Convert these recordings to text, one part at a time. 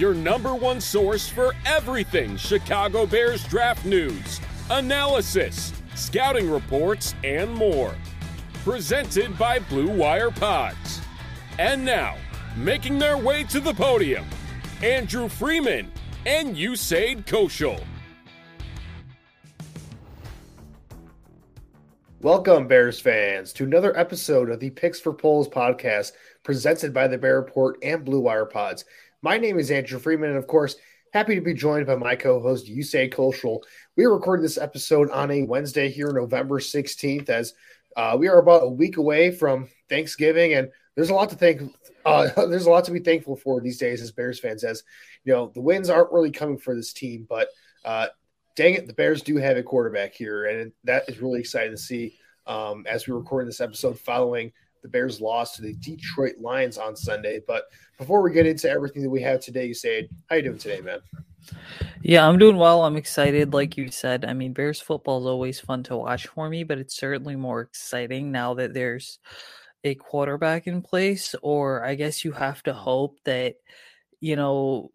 your number one source for everything Chicago Bears draft news, analysis, scouting reports, and more. Presented by Blue Wire Pods. And now, making their way to the podium, Andrew Freeman and Usaid Koshal. Welcome, Bears fans, to another episode of the Picks for Poles podcast presented by the Bear Report and Blue Wire Pods. My name is Andrew Freeman, and of course, happy to be joined by my co host, Usaid Koshal. We are recording this episode on a Wednesday here, November 16th, as uh, we are about a week away from Thanksgiving, and there's a lot to thank. Uh, there's a lot to be thankful for these days as Bears fans, as you know, the wins aren't really coming for this team, but uh, dang it, the Bears do have a quarterback here, and that is really exciting to see. Um, as we record this episode, following the Bears' lost to the Detroit Lions on Sunday. But before we get into everything that we have today, Usaid, how you doing today, man? Yeah, I'm doing well. I'm excited, like you said. I mean, Bears football is always fun to watch for me, but it's certainly more exciting now that there's a quarterback in place. Or I guess you have to hope that, you know,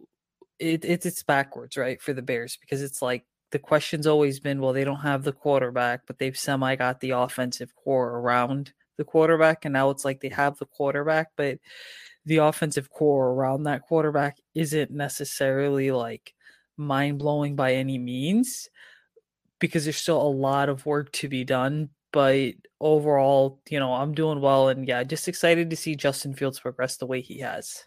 it, it's it's backwards, right, for the Bears because it's like the question's always been, well, they don't have the quarterback, but they've semi got the offensive core around the quarterback, and now it's like they have the quarterback, but the offensive core around that quarterback isn't necessarily like mind blowing by any means because there's still a lot of work to be done. But overall, you know, I'm doing well, and yeah, just excited to see Justin Fields progress the way he has.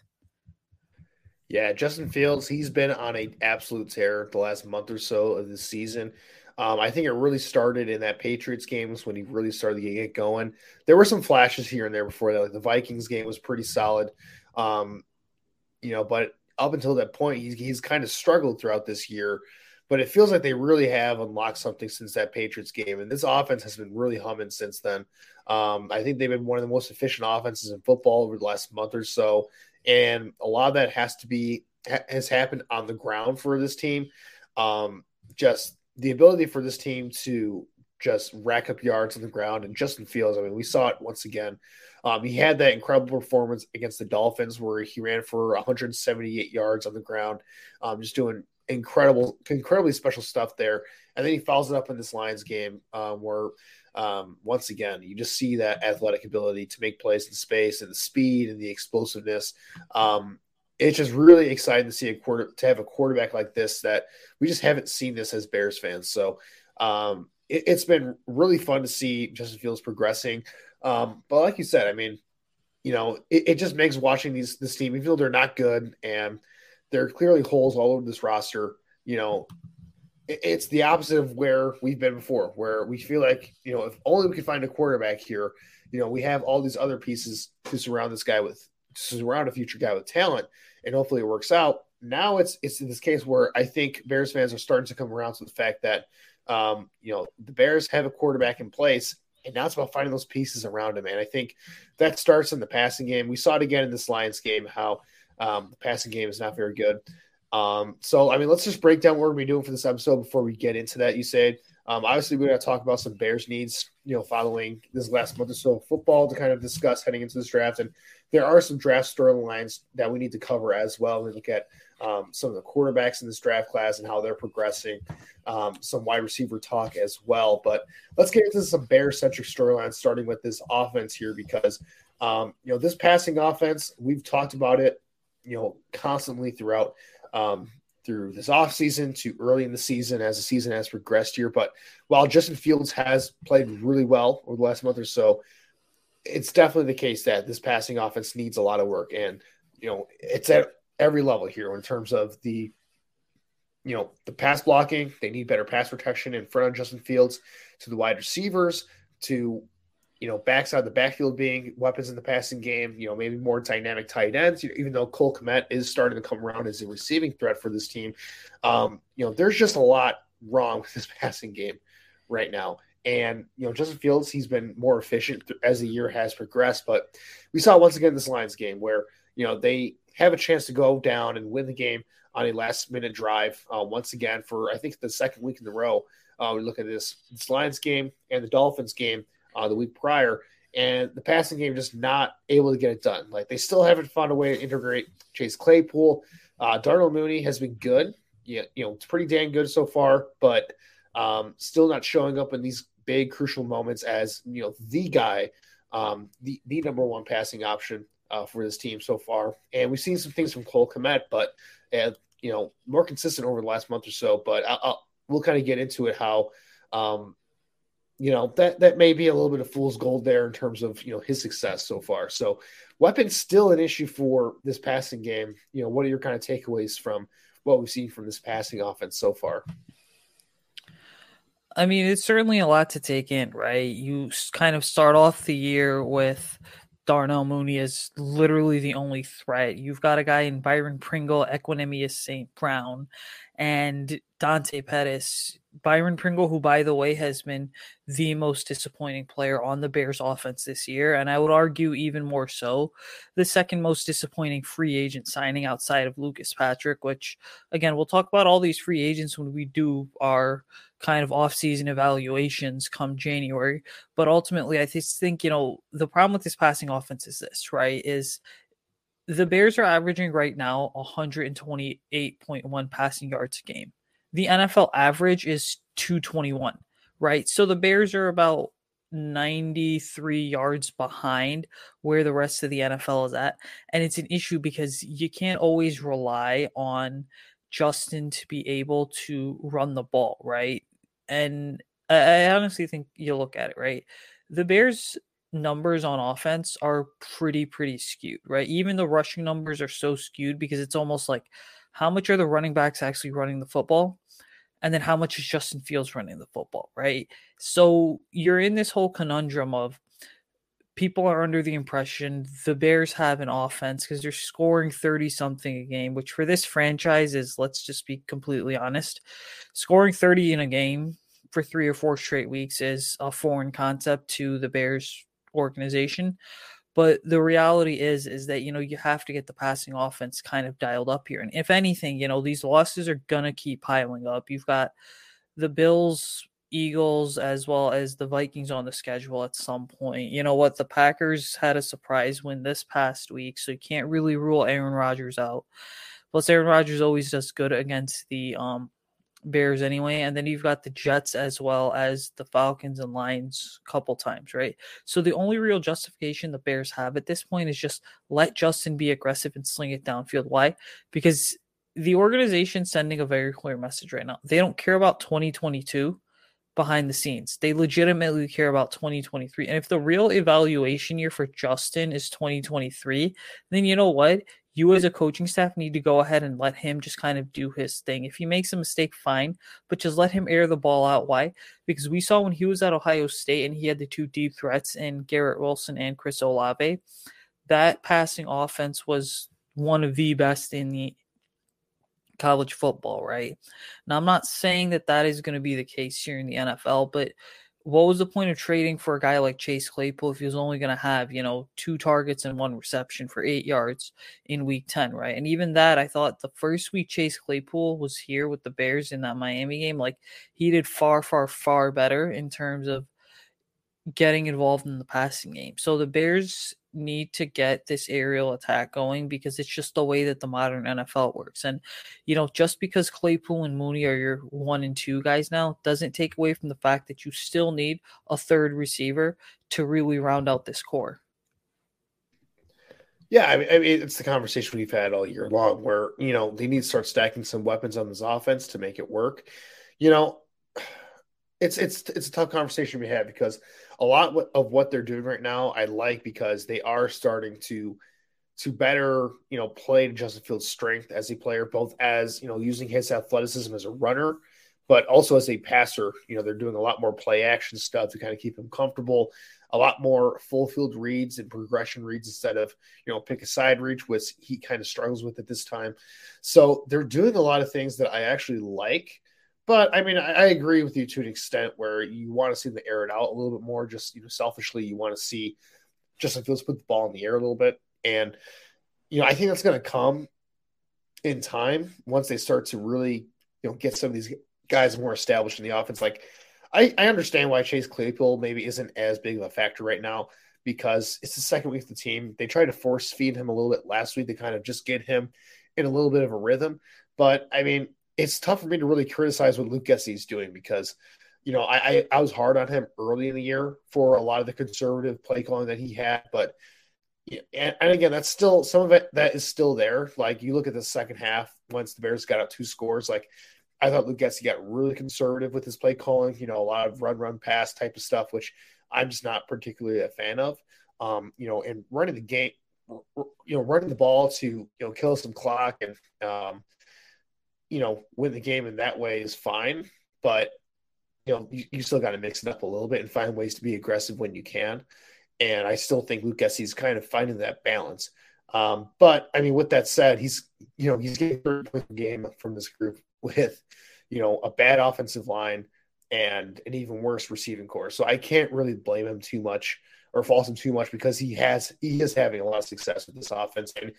Yeah, Justin Fields, he's been on an absolute tear the last month or so of the season. Um, I think it really started in that Patriots games when he really started to get going. There were some flashes here and there before that. Like the Vikings game was pretty solid, um, you know, but up until that point, he's, he's kind of struggled throughout this year. But it feels like they really have unlocked something since that Patriots game, and this offense has been really humming since then. Um, I think they've been one of the most efficient offenses in football over the last month or so and a lot of that has to be has happened on the ground for this team. Um, just the ability for this team to just rack up yards on the ground and Justin Fields. I mean, we saw it once again. Um, he had that incredible performance against the Dolphins where he ran for 178 yards on the ground, um, just doing incredible, incredibly special stuff there. And then he follows it up in this Lions game um, where um, once again, you just see that athletic ability to make plays in space and the speed and the explosiveness. Um, it's just really exciting to see a quarter to have a quarterback like this that we just haven't seen this as Bears fans. So um, it, has been really fun to see Justin Fields progressing. Um, but like you said, I mean, you know, it, it, just makes watching these this team, even though they're not good and there are clearly holes all over this roster. You know, it's the opposite of where we've been before, where we feel like, you know, if only we could find a quarterback here, you know, we have all these other pieces to surround this guy with, to surround a future guy with talent, and hopefully it works out. Now it's it's in this case where I think Bears fans are starting to come around to the fact that, um, you know, the Bears have a quarterback in place, and now it's about finding those pieces around him. And I think that starts in the passing game. We saw it again in this Lions game how um, the passing game is not very good. Um, so I mean, let's just break down what we're gonna be doing for this episode before we get into that. You said um, obviously we're gonna talk about some Bears needs you know, following this last month or so of football to kind of discuss heading into this draft. And there are some draft storylines that we need to cover as well. We look at um, some of the quarterbacks in this draft class and how they're progressing, um, some wide receiver talk as well. But let's get into some bear centric storylines, starting with this offense here, because, um, you know, this passing offense, we've talked about it, you know, constantly throughout. Um, through this offseason to early in the season as the season has progressed here. But while Justin Fields has played really well over the last month or so, it's definitely the case that this passing offense needs a lot of work. And, you know, it's at every level here in terms of the, you know, the pass blocking. They need better pass protection in front of Justin Fields to the wide receivers to you know, backs backside the backfield being weapons in the passing game, you know, maybe more dynamic tight ends, even though Cole Kmet is starting to come around as a receiving threat for this team. Um, you know, there's just a lot wrong with this passing game right now. And, you know, Justin Fields, he's been more efficient as the year has progressed. But we saw once again this Lions game where, you know, they have a chance to go down and win the game on a last minute drive uh, once again for, I think, the second week in a row. Uh, we look at this, this Lions game and the Dolphins game uh, the week prior, and the passing game just not able to get it done. Like they still haven't found a way to integrate Chase Claypool. Uh, Darnell Mooney has been good. Yeah, you know, it's pretty dang good so far, but um, still not showing up in these big crucial moments as you know the guy, um, the the number one passing option uh, for this team so far. And we've seen some things from Cole Kmet, but uh, you know more consistent over the last month or so. But I'll, I'll, we'll kind of get into it how um, you know that that may be a little bit of fool's gold there in terms of you know his success so far. So weapons still an issue for this passing game. You know, what are your kind of takeaways from what we've seen from this passing offense so far? I mean, it's certainly a lot to take in, right? You kind of start off the year with Darnell Mooney as literally the only threat. You've got a guy in Byron Pringle, Equanimeous St. Brown, and Dante Pettis Byron Pringle, who, by the way, has been the most disappointing player on the Bears offense this year. And I would argue even more so, the second most disappointing free agent signing outside of Lucas Patrick, which, again, we'll talk about all these free agents when we do our kind of off-season evaluations come January. But ultimately, I just think, you know, the problem with this passing offense is this, right? Is the Bears are averaging right now 128.1 passing yards a game the NFL average is 221, right? So the Bears are about 93 yards behind where the rest of the NFL is at. And it's an issue because you can't always rely on Justin to be able to run the ball, right? And I honestly think you look at it, right? The Bears numbers on offense are pretty pretty skewed, right? Even the rushing numbers are so skewed because it's almost like how much are the running backs actually running the football? And then how much is Justin Fields running the football, right? So you're in this whole conundrum of people are under the impression the Bears have an offense because they're scoring 30 something a game, which for this franchise is, let's just be completely honest, scoring 30 in a game for three or four straight weeks is a foreign concept to the Bears organization. But the reality is, is that you know you have to get the passing offense kind of dialed up here. And if anything, you know these losses are gonna keep piling up. You've got the Bills, Eagles, as well as the Vikings on the schedule at some point. You know what? The Packers had a surprise win this past week, so you can't really rule Aaron Rodgers out. Plus, Aaron Rodgers always does good against the um, Bears anyway, and then you've got the Jets as well as the Falcons and Lions a couple times, right? So the only real justification the Bears have at this point is just let Justin be aggressive and sling it downfield. Why? Because the organization sending a very clear message right now. They don't care about 2022 behind the scenes. They legitimately care about 2023. And if the real evaluation year for Justin is 2023, then you know what? You as a coaching staff need to go ahead and let him just kind of do his thing. If he makes a mistake, fine, but just let him air the ball out. Why? Because we saw when he was at Ohio State and he had the two deep threats in Garrett Wilson and Chris Olave, that passing offense was one of the best in the college football, right? Now, I'm not saying that that is going to be the case here in the NFL, but what was the point of trading for a guy like Chase Claypool if he was only going to have, you know, two targets and one reception for eight yards in week 10, right? And even that, I thought the first week Chase Claypool was here with the Bears in that Miami game, like he did far, far, far better in terms of getting involved in the passing game. So the Bears need to get this aerial attack going because it's just the way that the modern NFL works. And, you know, just because Claypool and Mooney are your one and two guys now doesn't take away from the fact that you still need a third receiver to really round out this core. Yeah, I mean, I mean, it's the conversation we've had all year long where, you know, they need to start stacking some weapons on this offense to make it work. You know, it's it's it's a tough conversation we have because a lot of what they're doing right now I like because they are starting to to better you know play to Justin Fields' strength as a player, both as you know using his athleticism as a runner, but also as a passer. You know they're doing a lot more play action stuff to kind of keep him comfortable. A lot more full field reads and progression reads instead of you know pick a side reach, which he kind of struggles with at this time. So they're doing a lot of things that I actually like. But I mean, I, I, agree with you to an extent where you want to see them air it out a little bit more. Just you know, selfishly, you want to see just like let's put the ball in the air a little bit, and you know, I think that's going to come in time once they start to really you know get some of these guys more established in the offense. Like, I, I understand why Chase Claypool maybe isn't as big of a factor right now because it's the second week of the team. They tried to force feed him a little bit last week to kind of just get him in a little bit of a rhythm. But I mean, it's tough for me to really criticize what Luke Getsy is doing because, you know, I, I, I was hard on him early in the year for a lot of the conservative play calling that he had, but and, and again, that's still some of it that is still there. Like you look at the second half once the Bears got out two scores, like I thought Luke Getsy got really conservative with his play calling. You know, a lot of run, run, pass type of stuff, which I'm just not particularly a fan of. Um, you know, and running the game, you know, running the ball to you know kill some clock and um, you know, win the game in that way is fine, but you know, you, you still got to mix it up a little bit and find ways to be aggressive when you can. And I still think Luke Getsy's kind of finding that balance. Um, but I mean, with that said, he's you know he's getting third point game from this group with you know a bad offensive line and an even worse receiving core. So I can't really blame him too much or fault him too much because he has he is having a lot of success with this offense and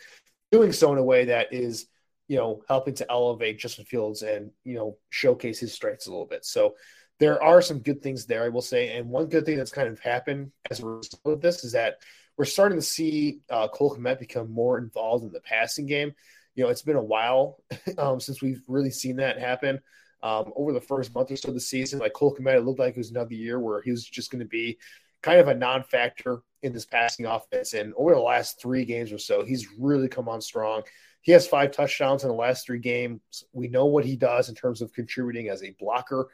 doing so in a way that is you know, helping to elevate Justin Fields and, you know, showcase his strengths a little bit. So there are some good things there, I will say. And one good thing that's kind of happened as a result of this is that we're starting to see uh, Cole Kmet become more involved in the passing game. You know, it's been a while um, since we've really seen that happen. Um, over the first month or so of the season, like Cole Kmet, it looked like it was another year where he was just going to be kind of a non-factor in this passing offense. And over the last three games or so, he's really come on strong. He has five touchdowns in the last three games. We know what he does in terms of contributing as a blocker,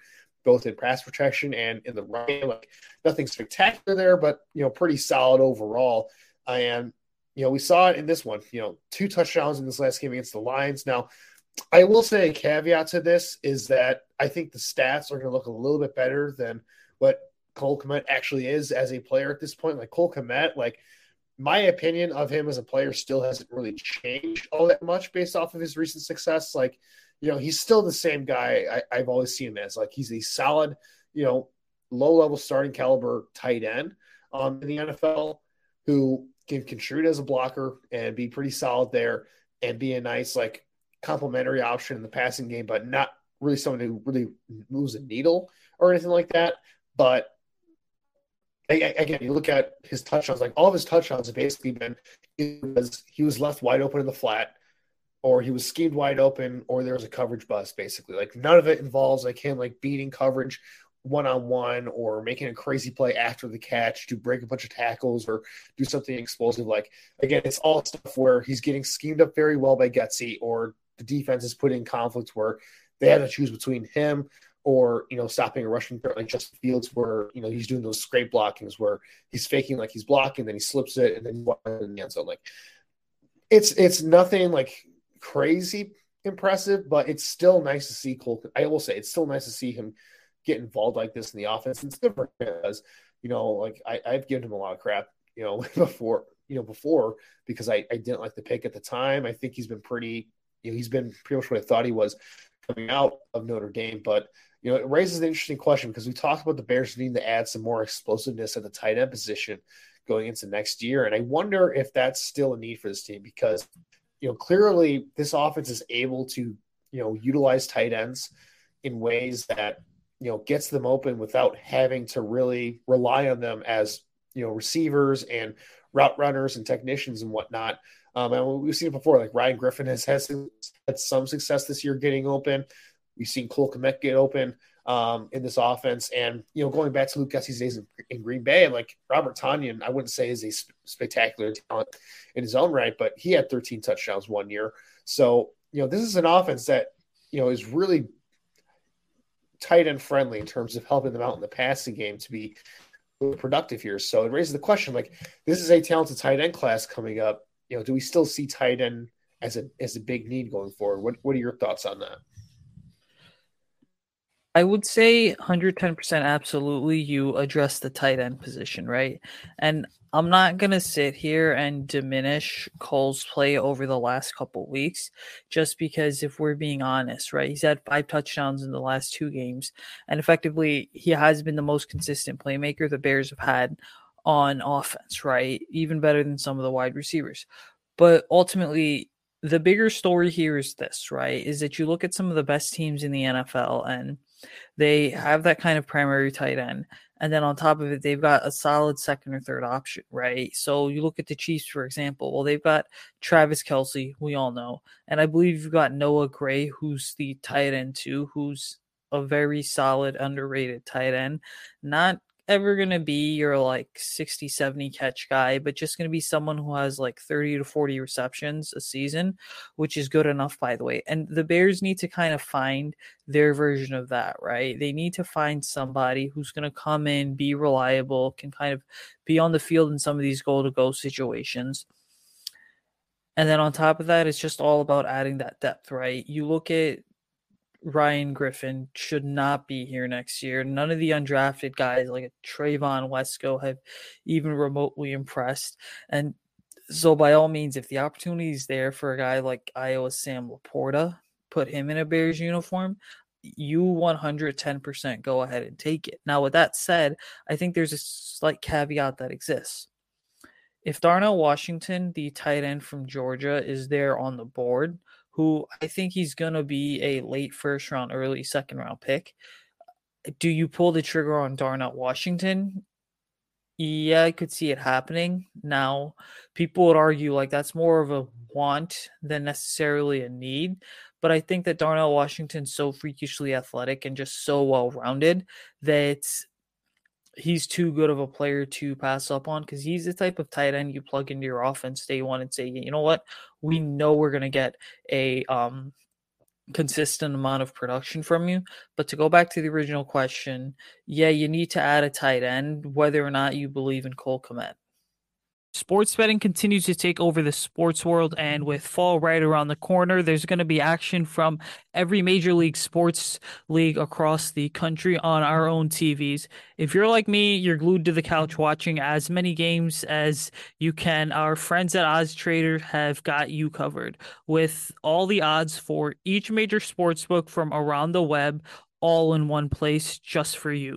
both in pass protection and in the run. Like nothing spectacular there, but you know, pretty solid overall. And you know, we saw it in this one. You know, two touchdowns in this last game against the Lions. Now, I will say a caveat to this is that I think the stats are going to look a little bit better than what Cole Kmet actually is as a player at this point. Like Cole Kmet, like my opinion of him as a player still hasn't really changed all that much based off of his recent success. Like, you know, he's still the same guy I, have always seen him as. Like, he's a solid, you know, low level starting caliber tight end um, in the NFL who can contribute as a blocker and be pretty solid there and be a nice, like, complementary option in the passing game, but not really someone who really moves a needle or anything like that. But again, you look at his touchdowns, like all of his touchdowns have basically been because he was left wide open in the flat, or he was schemed wide open, or there was a coverage bust, basically. Like none of it involves like him like beating coverage one on one or making a crazy play after the catch to break a bunch of tackles or do something explosive. Like again, it's all stuff where he's getting schemed up very well by Getsy, or the defense is put in conflicts where they had to choose between him or you know stopping a rushing threat like Justin Fields, where you know he's doing those scrape blockings where he's faking like he's blocking, then he slips it, and then he's in the end zone. Like it's it's nothing like crazy impressive, but it's still nice to see Cole. I will say it's still nice to see him get involved like this in the offense. It's different because you know like I, I've given him a lot of crap you know before you know before because I, I didn't like the pick at the time. I think he's been pretty you know he's been pretty much what I thought he was coming out of Notre Dame, but you know, it raises an interesting question because we talked about the Bears needing to add some more explosiveness at the tight end position going into next year. And I wonder if that's still a need for this team because, you know, clearly this offense is able to, you know, utilize tight ends in ways that, you know, gets them open without having to really rely on them as, you know, receivers and route runners and technicians and whatnot. Um, and we've seen it before, like Ryan Griffin has, has had some success this year getting open. We've seen Cole Kmet get open um, in this offense. And, you know, going back to Luke Getsy's days in, in, Green Bay, like Robert Tonyan, I wouldn't say is a sp- spectacular talent in his own right, but he had 13 touchdowns one year. So, you know, this is an offense that, you know, is really tight end friendly in terms of helping them out in the passing game to be productive here. So it raises the question like, this is a talented tight end class coming up. You know, do we still see tight end as a as a big need going forward? What what are your thoughts on that? I would say 110% absolutely you address the tight end position, right? And I'm not going to sit here and diminish Cole's play over the last couple weeks just because if we're being honest, right? He's had five touchdowns in the last two games and effectively he has been the most consistent playmaker the Bears have had on offense, right? Even better than some of the wide receivers. But ultimately the bigger story here is this, right? Is that you look at some of the best teams in the NFL and they have that kind of primary tight end. And then on top of it, they've got a solid second or third option, right? So you look at the Chiefs, for example. Well, they've got Travis Kelce, we all know. And I believe you've got Noah Gray, who's the tight end too, who's a very solid, underrated tight end. Not ever going to be your like 60, 70 catch guy, but just going to be someone who has like 30 to 40 receptions a season, which is good enough, by the way. And the Bears need to kind of find their version of that, right? They need to find somebody who's going to come in, be reliable, can kind of be on the field in some of these goal to go situations. And then on top of that, it's just all about adding that depth, right? You look at Ryan Griffin should not be here next year. None of the undrafted guys like Trevon Wesco have even remotely impressed. And so, by all means, if the opportunity is there for a guy like Iowa Sam LaPorta, put him in a Bears uniform, you 110% go ahead and take it. Now, with that said, I think there's a slight caveat that exists. If Darnell Washington, the tight end from Georgia, is there on the board, who I think he's going to be a late first round, early second round pick. Do you pull the trigger on Darnell Washington? Yeah, I could see it happening. Now, people would argue like that's more of a want than necessarily a need. But I think that Darnell Washington's so freakishly athletic and just so well rounded that he's too good of a player to pass up on because he's the type of tight end you plug into your offense day one and say, you know what, we know we're going to get a um, consistent amount of production from you. But to go back to the original question, yeah, you need to add a tight end, whether or not you believe in Cole Kmet. Sports betting continues to take over the sports world, and with fall right around the corner, there's going to be action from every major league sports league across the country on our own TVs. If you're like me, you're glued to the couch watching as many games as you can. Our friends at Odds Trader have got you covered with all the odds for each major sports book from around the web, all in one place just for you.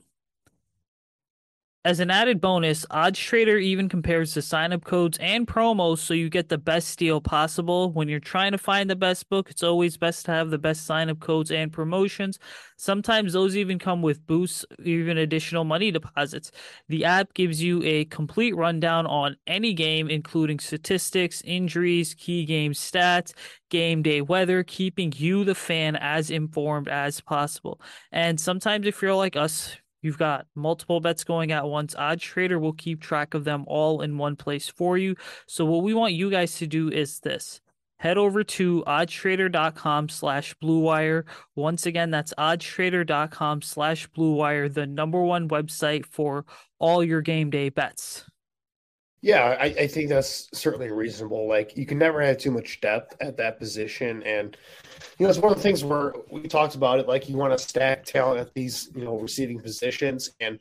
As an added bonus, Odds Trader even compares the sign-up codes and promos so you get the best deal possible. When you're trying to find the best book, it's always best to have the best sign-up codes and promotions. Sometimes those even come with boosts, even additional money deposits. The app gives you a complete rundown on any game, including statistics, injuries, key game stats, game day weather, keeping you, the fan, as informed as possible. And sometimes if you're like us, You've got multiple bets going at once. Odds Trader will keep track of them all in one place for you. So what we want you guys to do is this. Head over to oddstrader.com slash bluewire. Once again, that's oddstrader.com slash bluewire, the number one website for all your game day bets. Yeah, I, I, think that's certainly reasonable. Like you can never have too much depth at that position, and you know it's one of the things where we talked about it. Like you want to stack talent at these you know receiving positions, and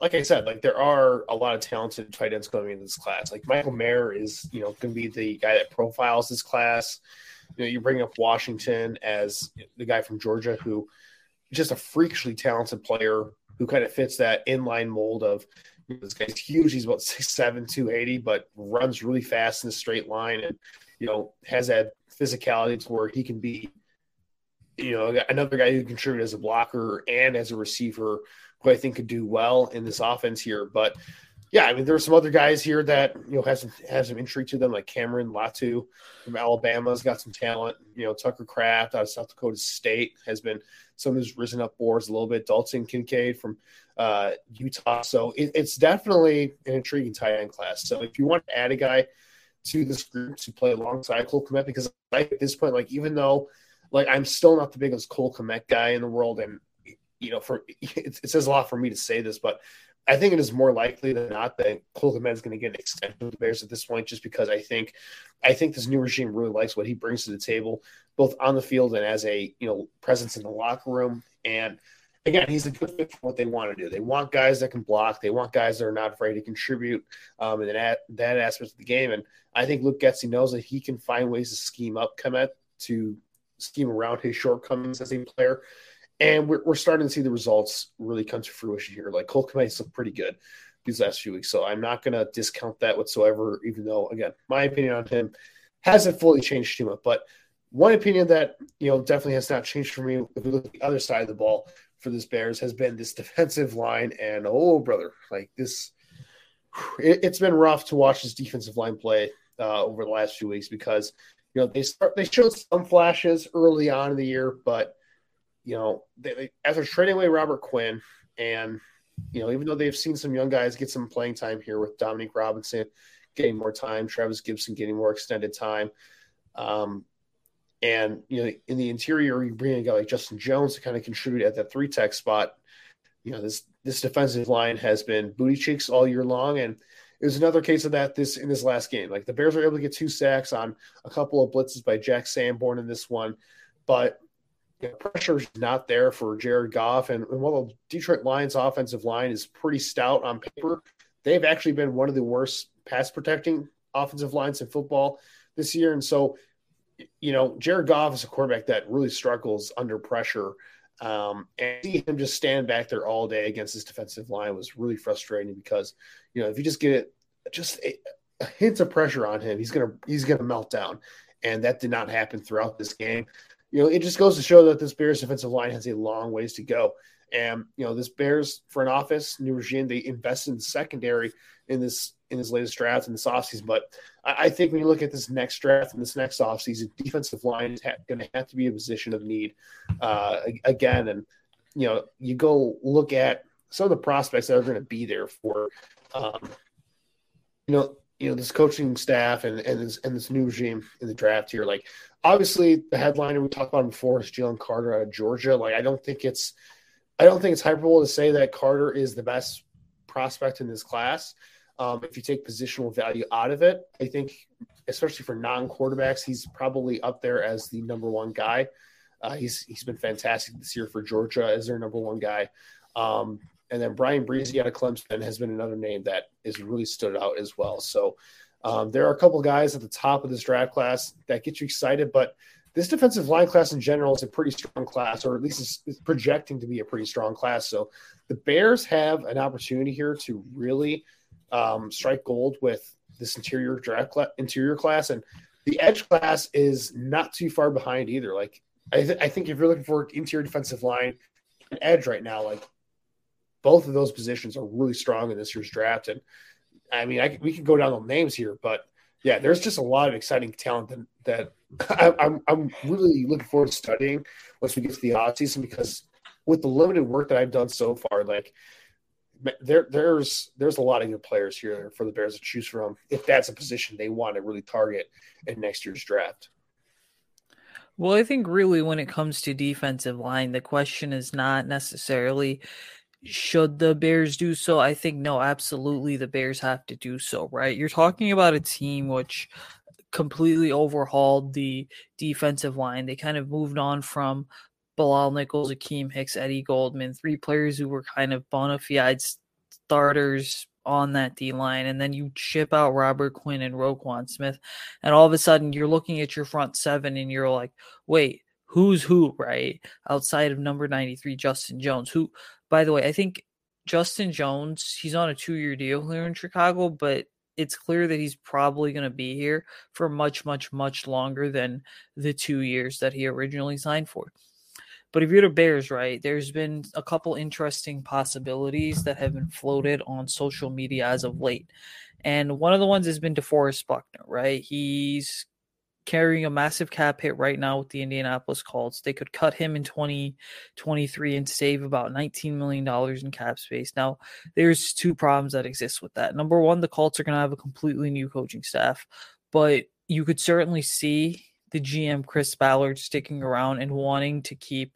like I said, like there are a lot of talented tight ends coming into this class. Like Michael Mayer is you know going to be the guy that profiles this class. You know, you bring up Washington as the guy from Georgia who just a freakishly talented player who kind of fits that inline mold of this guy's huge. He's about 6'7", 280, but runs really fast in a straight line and, you know, has that physicality to where he can be you know, another guy who contributed as a blocker and as a receiver who I think could do well in this offense here. But yeah, I mean, there are some other guys here that you know have some have some intrigue to them, like Cameron Latu from Alabama's got some talent. You know, Tucker Kraft out of South Dakota State has been someone who's risen up boards a little bit. Dalton Kincaid from uh, Utah, so it, it's definitely an intriguing tight end class. So if you want to add a guy to this group to play alongside Cole Kmet, because at this point, like even though like I'm still not the biggest Cole Kmet guy in the world, and you know, for it, it says a lot for me to say this, but I think it is more likely than not that Cole Kmet is going to get an extension with the Bears at this point, just because I think I think this new regime really likes what he brings to the table, both on the field and as a you know presence in the locker room. And again, he's a good fit for what they want to do. They want guys that can block. They want guys that are not afraid to contribute um, in that that aspect of the game. And I think Luke Getsy knows that he can find ways to scheme up Kmet to scheme around his shortcomings as a player and we're, we're starting to see the results really come to fruition here. Like Cole Kmet's looked pretty good these last few weeks, so I'm not going to discount that whatsoever. Even though, again, my opinion on him hasn't fully changed too much, but one opinion that you know definitely has not changed for me, if we look at the other side of the ball for this Bears, has been this defensive line. And oh, brother, like this, it, has been rough to watch this defensive line play uh, over the last few weeks because you know they start they showed some flashes early on in the year, but you know, they, they, after trading away Robert Quinn, and you know, even though they've seen some young guys get some playing time here with Dominique Robinson getting more time, Trevis Gipson getting more extended time, um, and you know, in the interior, you bring in a guy like Justin Jones to kind of contribute at that three tech spot. You know, this this defensive line has been booty cheeks all year long, and it was another case of that this in this last game. Like the Bears were able to get two sacks on a couple of blitzes by Jack Sanborn in this one, but you know, pressure's not there for Jared Goff. And, and while the Detroit Lions offensive line is pretty stout on paper, they've actually been one of the worst pass protecting offensive lines in football this year. And so, you know, Jared Goff is a quarterback that really struggles under pressure. Um, and see him just stand back there all day against this defensive line was really frustrating because, you know, if you just get it, just a, a hint of pressure on him, he's gonna he's gonna melt down, and that did not happen throughout this game you know, it just goes to show that this Bears defensive line has a long ways to go. And you know, this Bears front office, new regime, they invested in secondary in this in this latest draft in this offseason. But I, I think when you look at this next draft and this next offseason, defensive line is ha- going to have to be a position of need uh, again. And you know, you go look at some of the prospects that are going to be there for, um, you know, you know this coaching staff and and this and this new regime in the draft here. Like obviously the headliner we talked about before is Jalen Carter out of Georgia. Like I don't think it's I don't think it's hyperbole to say that Carter is the best prospect in this class. Um, if you take positional value out of it, I think especially for non-quarterbacks, he's probably up there as the number one guy. Uh, he's he's been fantastic this year for Georgia as their number one guy. Um, and then Bryan Bresee out of Clemson has been another name that has really stood out as well. So um, there are a couple guys at the top of this draft class that get you excited, but this defensive line class in general is a pretty strong class, or at least it's, projecting to be a pretty strong class. So the Bears have an opportunity here to really um, strike gold with this interior draft cl- interior class, and the edge class is not too far behind either. Like I, th- I think if you're looking for interior defensive line, an edge right now, like both of those positions are really strong in this year's draft, and I mean, I, we can go down the names here, but yeah, there's just a lot of exciting talent that, that I, I'm I'm really looking forward to studying once we get to the odd season because with the limited work that I've done so far, like there there's there's a lot of good players here for the Bears to choose from if that's a position they want to really target in next year's draft. Well, I think really when it comes to defensive line, the question is not necessarily should the Bears do so? I think no, absolutely the Bears have to do so, right? You're talking about a team which completely overhauled the defensive line. They kind of moved on from Bilal Nichols, Akiem Hicks, Eddie Goldman, three players who were kind of bona fide starters on that D line, and then you ship out Robert Quinn and Roquan Smith, and all of a sudden you're looking at your front seven and you're like, wait, who's who, right? Outside of number 93, Justin Jones, who by the way, I think Justin Jones, he's on a two year deal here in Chicago, but it's clear that he's probably going to be here for much, much, much longer than the two years that he originally signed for. But if you're the Bears, right, there's been a couple interesting possibilities that have been floated on social media as of late. And one of the ones has been DeForest Buckner, right? He's carrying a massive cap hit right now with the Indianapolis Colts. They could cut him in 2023 and save about $19 million in cap space. Now, there's two problems that exist with that. Number one, the Colts are going to have a completely new coaching staff, but you could certainly see the GM Chris Ballard sticking around and wanting to keep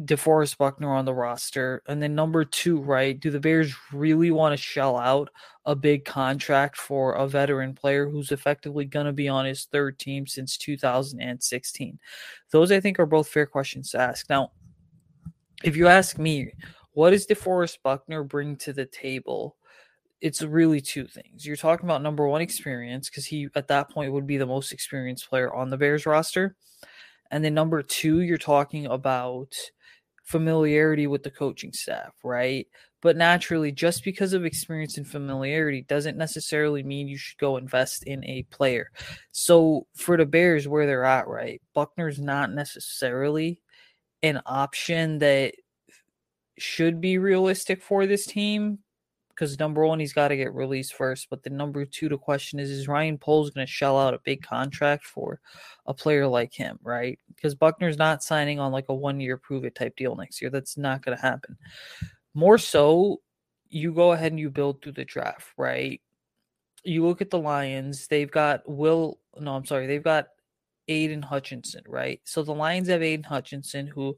DeForest Buckner on the roster. And then number two, right? Do the Bears really want to shell out a big contract for a veteran player who's effectively going to be on his third team since 2016? Those, I think, are both fair questions to ask. Now, if you ask me, what does DeForest Buckner bring to the table? It's really two things. You're talking about number one, experience, because he at that point would be the most experienced player on the Bears roster. And then number two, you're talking about familiarity with the coaching staff, right? But naturally, just because of experience and familiarity doesn't necessarily mean you should go invest in a player. So for the Bears, where they're at, right? Buckner's not necessarily an option that should be realistic for this team because number one, he's got to get released first. But the number two, the question is, is Ryan Poles going to shell out a big contract for a player like him, right? Because Buckner's not signing on like a one year prove it type deal next year. That's not going to happen. More so, you go ahead and you build through the draft, right? You look at the Lions, they've got Will, no, I'm sorry, they've got Aidan Hutchinson, right? So the Lions have Aidan Hutchinson, who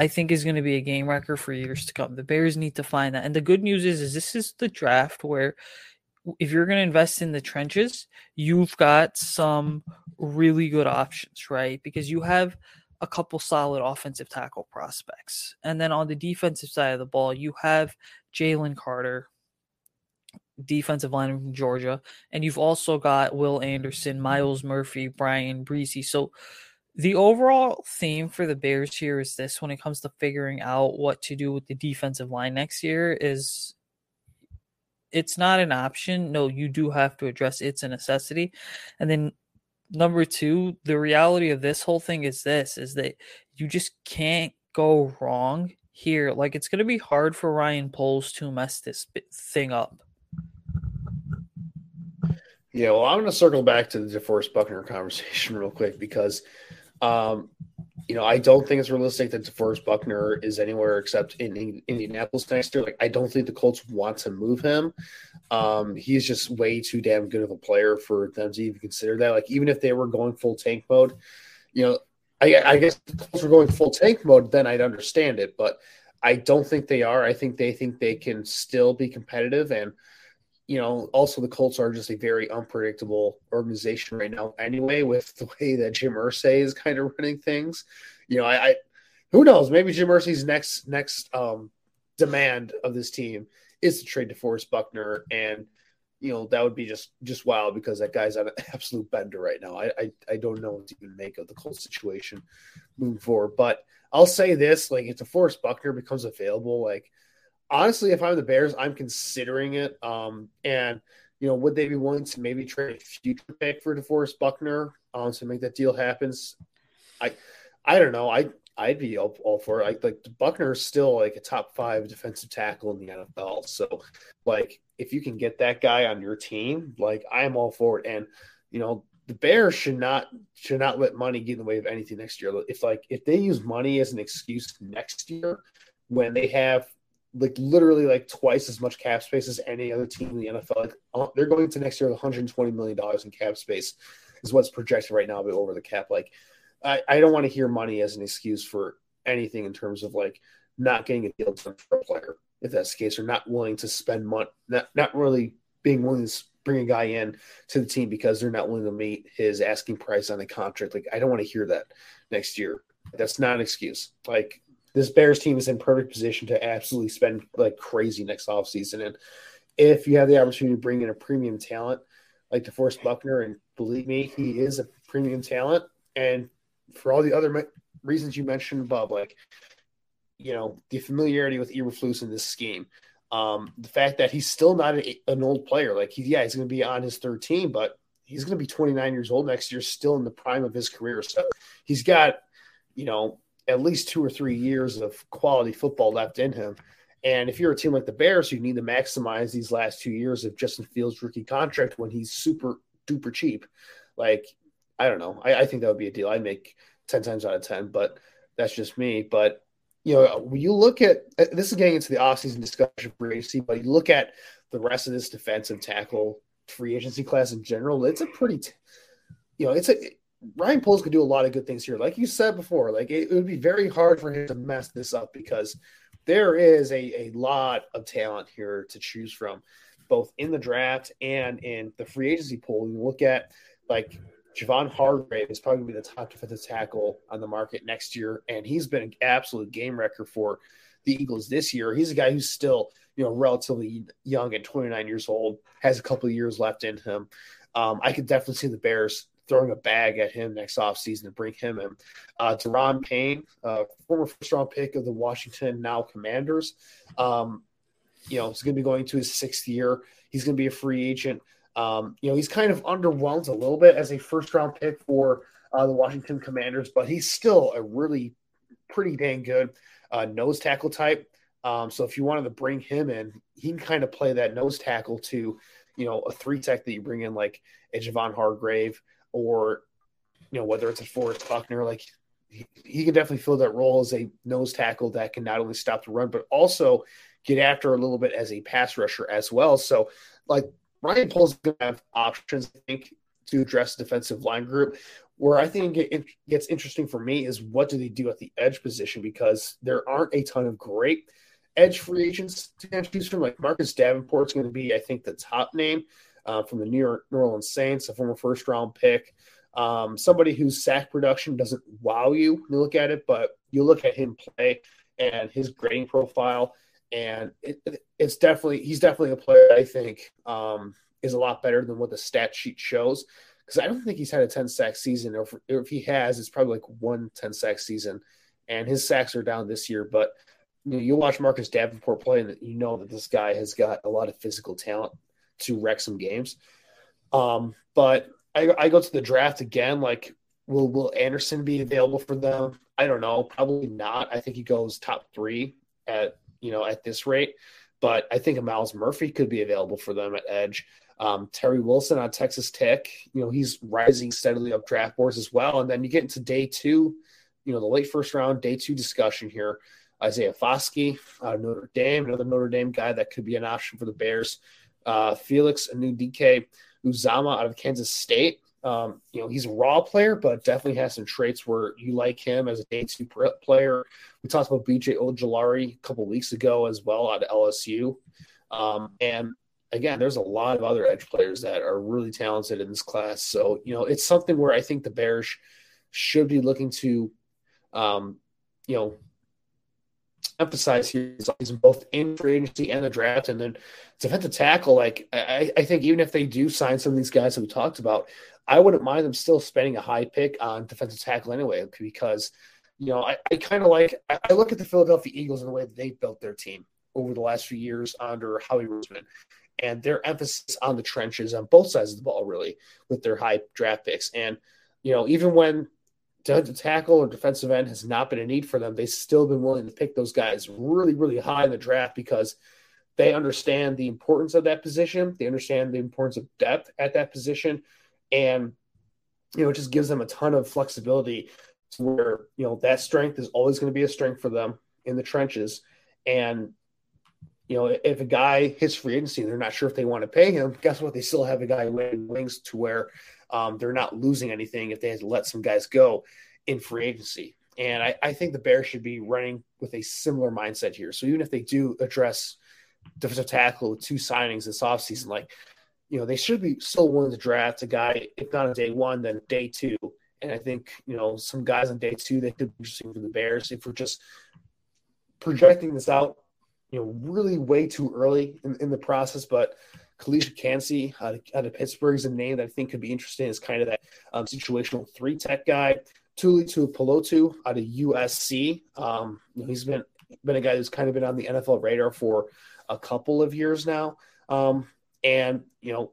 I think is going to be a game wrecker for years to come. The Bears need to find that. And the good news is, is this is the draft where if you're going to invest in the trenches, you've got some really good options, right? Because you have a couple solid offensive tackle prospects. And then on the defensive side of the ball, you have Jalen Carter, defensive lineman from Georgia, and you've also got Will Anderson, Myles Murphy, Bryan Bresee. So the overall theme for the Bears here is this when it comes to figuring out what to do with the defensive line next year is it's not an option. No, you do have to address it's a necessity. And then number 2, the reality of this whole thing is this is that you just can't go wrong here. Like it's going to be hard for Ryan Poles to mess this thing up. Yeah, well, I'm going to circle back to the DeForest Buckner conversation real quick because – um, you know, I don't think it's realistic that DeForest Buckner is anywhere except in, Indianapolis next year. Like, I don't think the Colts want to move him. Um, he's just way too damn good of a player for them to even consider that. Like, even if they were going full tank mode, you know, I, I guess the Colts were going full tank mode, then I'd understand it. But I don't think they are. I think they think they can still be competitive and – you know, also the Colts are just a very unpredictable organization right now, anyway, with the way that Jim Irsay is kind of running things. You know, I, I who knows? Maybe Jim Irsay's next next um, demand of this team is to trade to DeForest Buckner, and you know that would be just just wild because that guy's on an absolute bender right now. I I, I don't know what to even make of the Colts situation moving forward, but I'll say this: like if DeForest Buckner becomes available, like honestly, if I'm the Bears, I'm considering it. Um, and you know, would they be willing to maybe trade a future pick for DeForest Buckner um, to make that deal happen? I, I don't know. I I'd be all, all for it. Like Buckner is still like a top five defensive tackle in the NFL. So, like, if you can get that guy on your team, like I am all for it. And you know, the Bears should not should not let money get in the way of anything next year. If like if they use money as an excuse next year when they have like literally like twice as much cap space as any other team in the NFL. Like uh, they're going to next year with 120 million dollars in cap space is what's projected right now, but over the cap. Like I, I don't want to hear money as an excuse for anything in terms of like not getting a deal done for a player if that's the case, or not willing to spend money, not not really being willing to bring a guy in to the team because they're not willing to meet his asking price on the contract. Like I don't want to hear that next year. That's not an excuse. Like this Bears team is in perfect position to absolutely spend like crazy next offseason. And if you have the opportunity to bring in a premium talent like DeForest Buckner, and believe me, he is a premium talent. And for all the other me- reasons you mentioned above, like, you know, the familiarity with Eberflus in this scheme, um, the fact that he's still not a, an old player, like, he, yeah, he's going to be on his third team, but he's going to be 29 years old next year, still in the prime of his career. So he's got, you know, at least two or three years of quality football left in him. And if you're a team like the Bears, you need to maximize these last two years of Justin Fields' rookie contract when he's super duper cheap. Like, I don't know. I, I think that would be a deal. I'd make 10 times out of 10, but that's just me. But, you know, when you look at uh, this is getting into the offseason discussion for AC, but you look at the rest of this defensive tackle free agency class in general, it's a pretty, you know, it's a, Ryan Poles could do a lot of good things here. Like you said before, like it, it would be very hard for him to mess this up because there is a, a lot of talent here to choose from, both in the draft and in the free agency pool. You look at like Javon Hargrave is probably the top defensive tackle on the market next year, and he's been an absolute game wrecker for the Eagles this year. He's a guy who's still, you know, relatively young at 29 years old, has a couple of years left in him. Um, I could definitely see the Bears throwing a bag at him next offseason to bring him in. Uh, Daron Payne, uh, former first round pick of the Washington now Commanders, um, you know, he's going to be going to his sixth year. He's going to be a free agent. Um, you know, he's kind of underwhelmed a little bit as a first round pick for uh, the Washington Commanders, but he's still a really pretty dang good uh, nose tackle type. Um, so if you wanted to bring him in, he can kind of play that nose tackle to, you know, a three tech that you bring in like a Javon Hargrave or you know whether it's a Forrest Buckner, like he, he can definitely fill that role as a nose tackle that can not only stop the run but also get after a little bit as a pass rusher as well. So like Ryan Poles to have options, I think, to address defensive line group. Where I think it gets interesting for me is what do they do at the edge position because there aren't a ton of great edge free agents to choose from. Like Marcus Davenport's going to be, I think, the top name uh, from the New York New Orleans Saints, a former first round pick. Um, somebody whose sack production doesn't wow you when you look at it, but you look at him play and his grading profile, and it, it, it's definitely he's definitely a player I think um, is a lot better than what the stat sheet shows. Because I don't think he's had a 10 sack season, or if, if he has, it's probably like one 10 sack season, and his sacks are down this year. But you, know, you watch Marcus Davenport play, and you know that this guy has got a lot of physical talent to wreck some games. Um, but I, I go to the draft again. Like, will Will Anderson be available for them? I don't know. Probably not. I think he goes top three at you know at this rate. But I think a Myles Murphy could be available for them at edge. Um, Tyree Wilson on Texas Tech, you know, he's rising steadily up draft boards as well. And then you get into day two, you know, the late first round, day two discussion here. Isaiah Foskey out of Notre Dame, another Notre Dame guy that could be an option for the Bears uh, Felix Anudike Uzama out of Kansas State. Um, you know, he's a raw player, but definitely has some traits where you like him as a day two player. We talked about BJ Ojulari a couple weeks ago as well out of LSU. Um, and again, there's a lot of other edge players that are really talented in this class. So, you know, it's something where I think the Bears should be looking to, um, you know, emphasize here is both in free agency and the draft, and then defensive tackle. Like I, I think even if they do sign some of these guys that we talked about, I wouldn't mind them still spending a high pick on defensive tackle anyway, because you know I, I kind of like I look at the Philadelphia Eagles and the way that they built their team over the last few years under Howie Roseman. And their emphasis on the trenches on both sides of the ball, really, with their high draft picks. And, you know, even when tackle or defensive end has not been a need for them. They've still been willing to pick those guys really, really high in the draft because they understand the importance of that position. They understand the importance of depth at that position. And, you know, it just gives them a ton of flexibility to where, you know, that strength is always going to be a strength for them in the trenches. And, you know, if a guy hits free agency they're not sure if they want to pay him, guess what? They still have a guy winning wings to where um, they're not losing anything if they had to let some guys go in free agency. And I, I think the Bears should be running with a similar mindset here. So even if they do address defensive tackle with two signings this offseason, like, you know, they should be still willing to draft a guy, if not on day one, then day two. And I think, you know, some guys on day two that could be interesting for the Bears if we're just projecting this out, you know, really way too early in, in the process. But Calijah Kancey out of, out of, Pittsburgh is a name that I think could be interesting as kind of that um, situational three tech guy. Tuli Tuipulotu out of USC. Um, he's been been a guy who's kind of been on the NFL radar for a couple of years now. Um, and you know,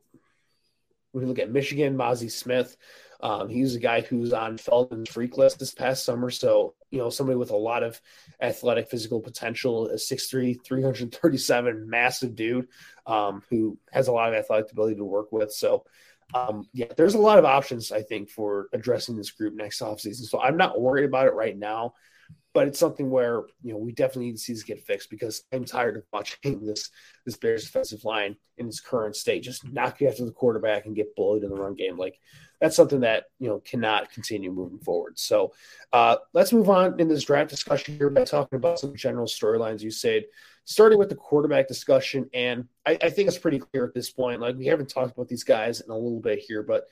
when you look at Michigan, Mazi Smith, Um, he was a guy who's on Feldman's freak list this past summer. So, you know, somebody with a lot of athletic physical potential, a 6'3, 337, massive dude um, who has a lot of athletic ability to work with. So, um, yeah, there's a lot of options, I think, for addressing this group next offseason. So I'm not worried about it right now but it's something where you know we definitely need to see this get fixed because I'm tired of watching this this Bears defensive line in its current state just knock after the quarterback and get bullied in the run game. Like that's something that you know cannot continue moving forward. So uh, let's move on in this draft discussion here by talking about some general storylines. You said starting with the quarterback discussion, and I, I, think it's pretty clear at this point. Like we haven't talked about these guys in a little bit here, but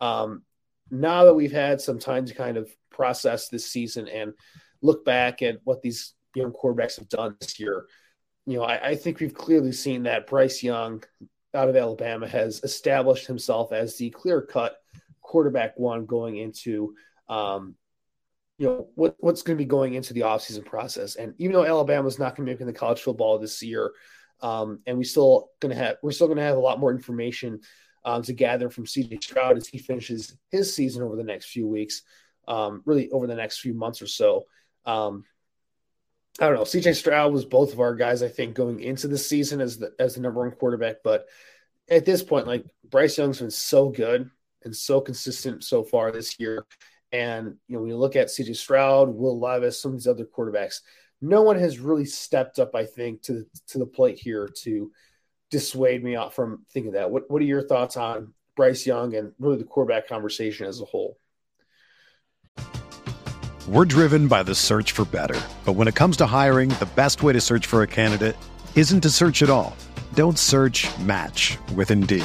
um, now that we've had some time to kind of process this season and look back at what these young quarterbacks have done this year, you know, I, I think we've clearly seen that Bryce Young out of Alabama has established himself as the clear cut quarterback one going into um, you know what, what's going to be going into the offseason process and even though alabama's not going to be making the college football this year um, and we still going to have we're still going to have a lot more information um, to gather from CJ Stroud as he finishes his season over the next few weeks um, really over the next few months or so um, I don't know. CJ Stroud was both of our guys, I think, going into the season as the as the number one quarterback. But at this point, like Bryce Young's been so good and so consistent so far this year. And you know, when you look at CJ Stroud, Will Levis, some of these other quarterbacks, no one has really stepped up, I think, to the to the plate here to dissuade me from thinking that. What what are your thoughts on Bryce Young and really the quarterback conversation as a whole? We're driven by the search for better. But when it comes to hiring, the best way to search for a candidate isn't to search at all. Don't search match with Indeed.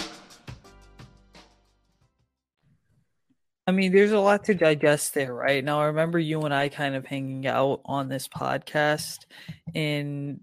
I mean, there's a lot to digest there, right? Now, I remember you and I kind of hanging out on this podcast in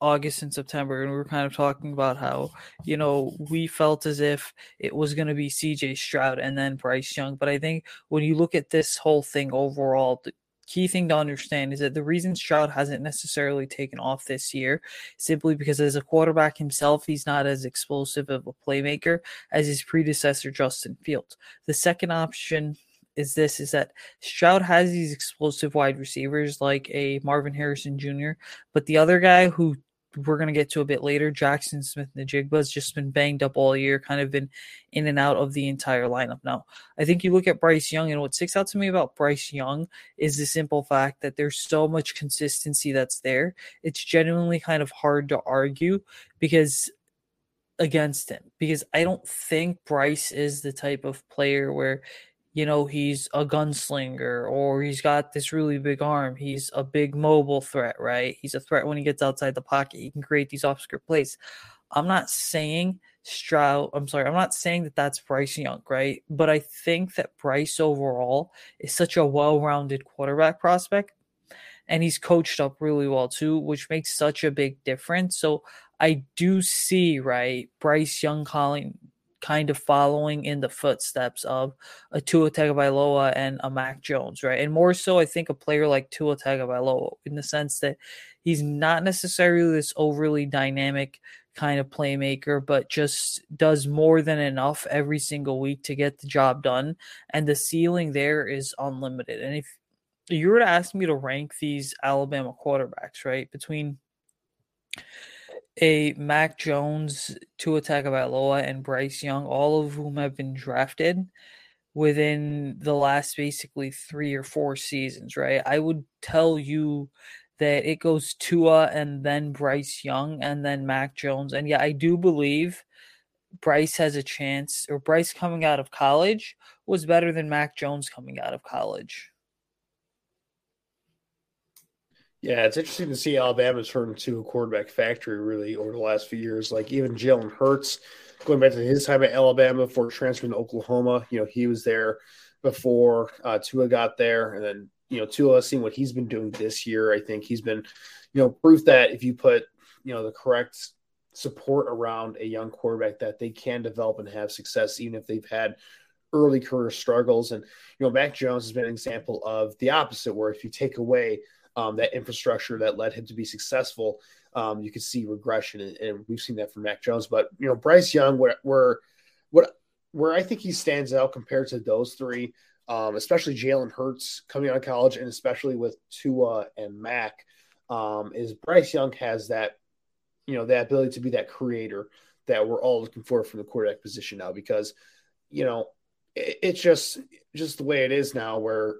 August and September, and we were kind of talking about how, you know, we felt as if it was going to be CJ Stroud and then Bryce Young. But I think when you look at this whole thing overall, key thing to understand is that the reason Stroud hasn't necessarily taken off this year simply because as a quarterback himself, he's not as explosive of a playmaker as his predecessor, Justin Fields. The second option is this is that Stroud has these explosive wide receivers like a Marvin Harrison Jr., but the other guy who we're going to get to a bit later. Jaxon Smith-Njigba has just been banged up all year, kind of been in and out of the entire lineup. Now, I think you look at Bryce Young, and what sticks out to me about Bryce Young is the simple fact that there's so much consistency that's there. It's genuinely kind of hard to argue because against him, because I don't think Bryce is the type of player where you know, he's a gunslinger or he's got this really big arm. He's a big mobile threat, right? He's a threat when he gets outside the pocket. He can create these off script plays. I'm not saying Stroud, I'm sorry, I'm not saying that that's Bryce Young, right? But I think that Bryce overall is such a well rounded quarterback prospect and he's coached up really well too, which makes such a big difference. So I do see, right, Bryce Young calling kind of following in the footsteps of a Tua Tagovailoa and a Mac Jones, right? And more so, I think a player like Tua Tagovailoa in the sense that he's not necessarily this overly dynamic kind of playmaker, but just does more than enough every single week to get the job done. And the ceiling there is unlimited. And if you were to ask me to rank these Alabama quarterbacks, right, between a Mac Jones, Tua Tagovailoa, and Bryce Young, all of whom have been drafted. within the last basically three or four seasons, right? I would tell you that it goes Tua and then Bryce Young and then Mac Jones. And yeah, I do believe Bryce has a chance, or Bryce coming out of college was better than Mac Jones coming out of college. Yeah, it's interesting to see Alabama's turned into a quarterback factory really over the last few years. Like even Jalen Hurts, going back to his time at Alabama before transferring to Oklahoma, you know, he was there before uh, Tua got there. And then, you know, Tua, seeing what he's been doing this year, I think he's been, you know, proof that if you put, you know, the correct support around a young quarterback that they can develop and have success, even if they've had early career struggles. And, you know, Mac Jones has been an example of the opposite, where if you take away um, that infrastructure that led him to be successful, um, you can see regression, and, and, we've seen that from Mac Jones. But you know, Bryce Young, where where what where I think he stands out compared to those three, um, especially Jalen Hurts coming out of college, and especially with Tua and Mac, um, is Bryce Young has that you know that ability to be that creator that we're all looking for from the quarterback position now because you know it, it's just just the way it is now where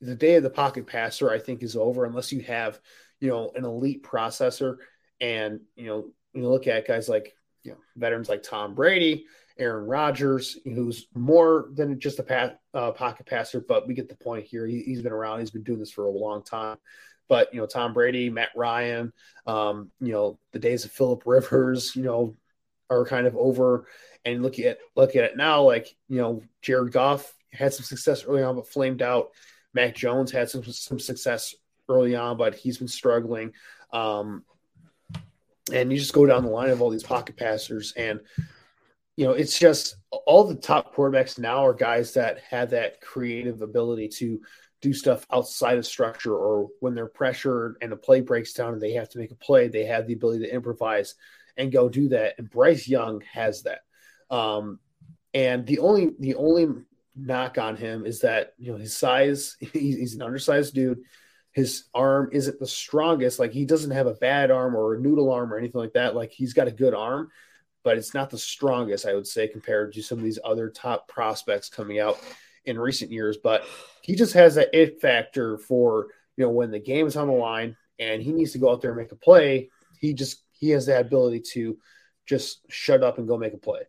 the day of the pocket passer, I think, is over unless you have, you know, an elite processor. And, you know, you look at guys like, you know, veterans like Tom Brady, Aaron Rodgers, who's more than just a pat, uh, pocket passer, but we get the point here. He, has been around, he's been doing this for a long time. But, you know, Tom Brady, Matt Ryan, um, you know, the days of Philip Rivers, you know, are kind of over. And look at look at it now, like, you know, Jared Goff had some success early on, but flamed out. Mac Jones had some some success early on, but he's been struggling. Um, and you just go down the line of all these pocket passers, and you know it's just all the top quarterbacks now are guys that have that creative ability to do stuff outside of structure, or when they're pressured and a play breaks down and they have to make a play, they have the ability to improvise and go do that. And Bryce Young has that. Um, and the only the only knock on him is that you know his size. He's an undersized dude. His arm isn't the strongest. Like he doesn't have a bad arm or a noodle arm or anything like that. Like he's got a good arm, but it's not the strongest, I would say, compared to some of these other top prospects coming out in recent years. But he just has that it factor for you know when the game is on the line and he needs to go out there and make a play. He just he has that ability to just shut up and go make a play.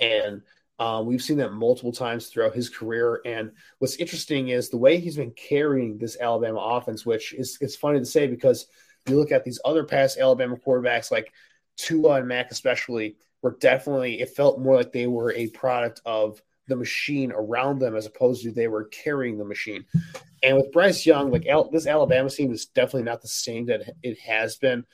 And um, we've seen that multiple times throughout his career. And what's interesting is the way he's been carrying this Alabama offense, which is it's funny to say because you look at these other past Alabama quarterbacks like Tua and Mac, especially, were definitely it felt more like they were a product of the machine around them as opposed to they were carrying the machine. And with Bryce Young, like Al- this Alabama team is definitely not the same that it has been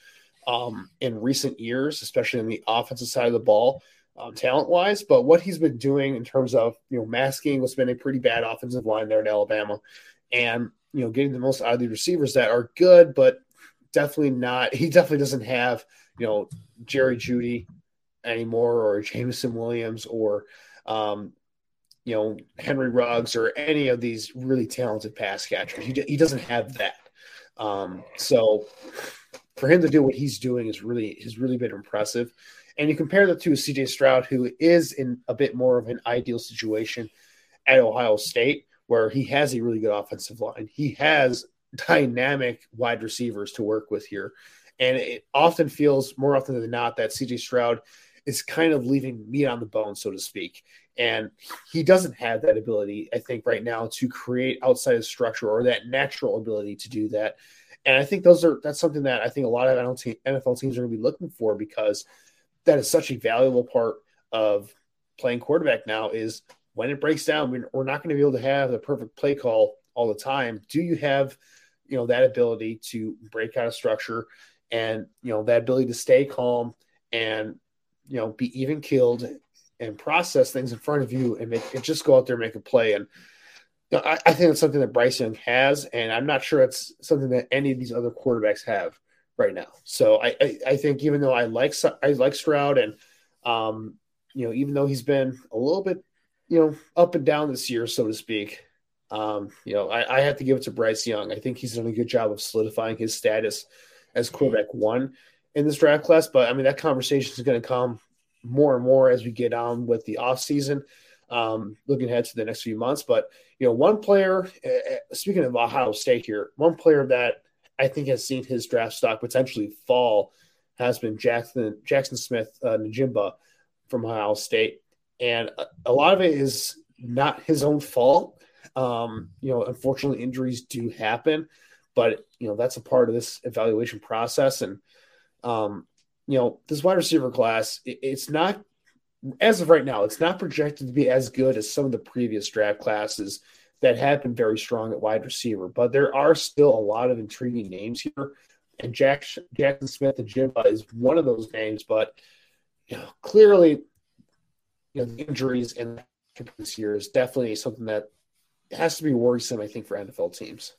um, in recent years, especially on the offensive side of the ball um, talent wise, but what he's been doing in terms of you know masking what's been a pretty bad offensive line there in Alabama, and you know getting the most out of the receivers that are good, but definitely not. He definitely doesn't have you know Jerry Jeudy anymore, or Jameson Williams, or um, you know Henry Ruggs, or any of these really talented pass catchers. He he doesn't have that. Um, so for him to do what he's doing is really has really been impressive. And you compare that to CJ Stroud, who is in a bit more of an ideal situation at Ohio State, where he has a really good offensive line. He has dynamic wide receivers to work with here. And it often feels more often than not that CJ Stroud is kind of leaving meat on the bone, so to speak. And he doesn't have that ability, I think, right now to create outside of structure or that natural ability to do that. And I think those are that's something that I think a lot of NFL teams are going to be looking for because that is such a valuable part of playing quarterback now is when it breaks down, we're not going to be able to have the perfect play call all the time. Do you have, you know, that ability to break out of structure and, you know, that ability to stay calm and, you know, be even killed and process things in front of you and make and just go out there and make a play. And you know, I, I think that's something that Bryce Young has, and I'm not sure it's something that any of these other quarterbacks have right now. So I, I, I think even though I like I like Stroud and um, you know even though he's been a little bit you know up and down this year so to speak, um, you know I, I have to give it to Bryce Young. I think he's done a good job of solidifying his status as quarterback one in this draft class. But I mean that conversation is going to come more and more as we get on with the off season. um, looking ahead to the next few months. But you know, one player. Uh, speaking of Ohio State here, one player that I think has seen his draft stock potentially fall has been Jackson Jaxon Smith uh, Njigba from Ohio State, and a, a, lot of it is not his own fault. Um, you know, unfortunately, injuries do happen, but you know that's a part of this evaluation process. And um, you know, this wide receiver class, it, it's not as of right now, it's not projected to be as good as some of the previous draft classes that have been very strong at wide receiver. But there are still a lot of intriguing names here, and Jack, Jaxon Smith-Njigba is one of those names. But you know, clearly, you know, the injuries in this year is definitely something that has to be worrisome. I think for NFL teams.